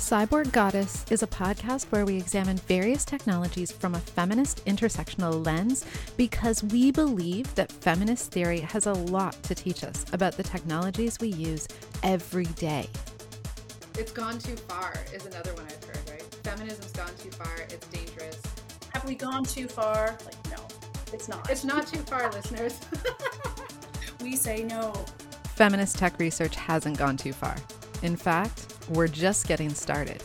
Cyborg Goddess is a podcast where we examine various technologies from a feminist intersectional lens because we believe that feminist theory has a lot to teach us about the technologies we use every day. It's gone too far is another one I've heard, right? Feminism's gone too far, it's dangerous. Have we gone too far? Like, no, it's not. It's not too far, listeners. we say no. Feminist tech research hasn't gone too far. In fact, we're just getting started.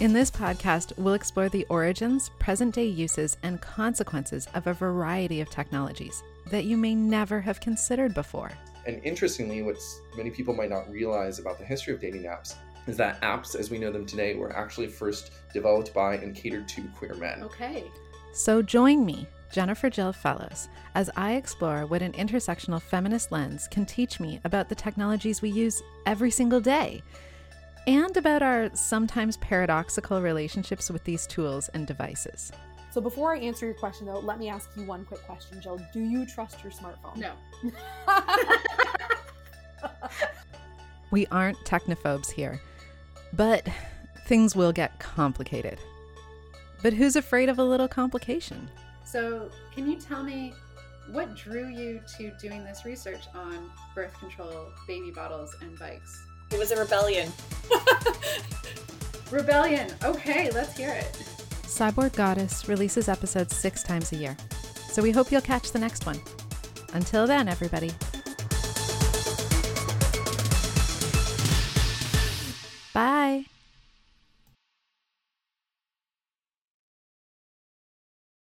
In this podcast, we'll explore the origins, present day uses, and consequences of a variety of technologies that you may never have considered before. And interestingly, what many people might not realize about the history of dating apps is that apps as we know them today were actually first developed by and catered to queer men. okay. So join me, Jennifer Jill Fellows, as I explore what an intersectional feminist lens can teach me about the technologies we use every single day and about our sometimes paradoxical relationships with these tools and devices. So before I answer your question, though, let me ask you one quick question, Jill. Do you trust your smartphone? No. We aren't technophobes here, but things will get complicated. But who's afraid of a little complication? So, can you tell me what drew you to doing this research on birth control, baby bottles, and bikes? It was a rebellion. rebellion. Okay, let's hear it. Cyborg Goddess releases episodes six times a year, so we hope you'll catch the next one. Until then, everybody. Bye.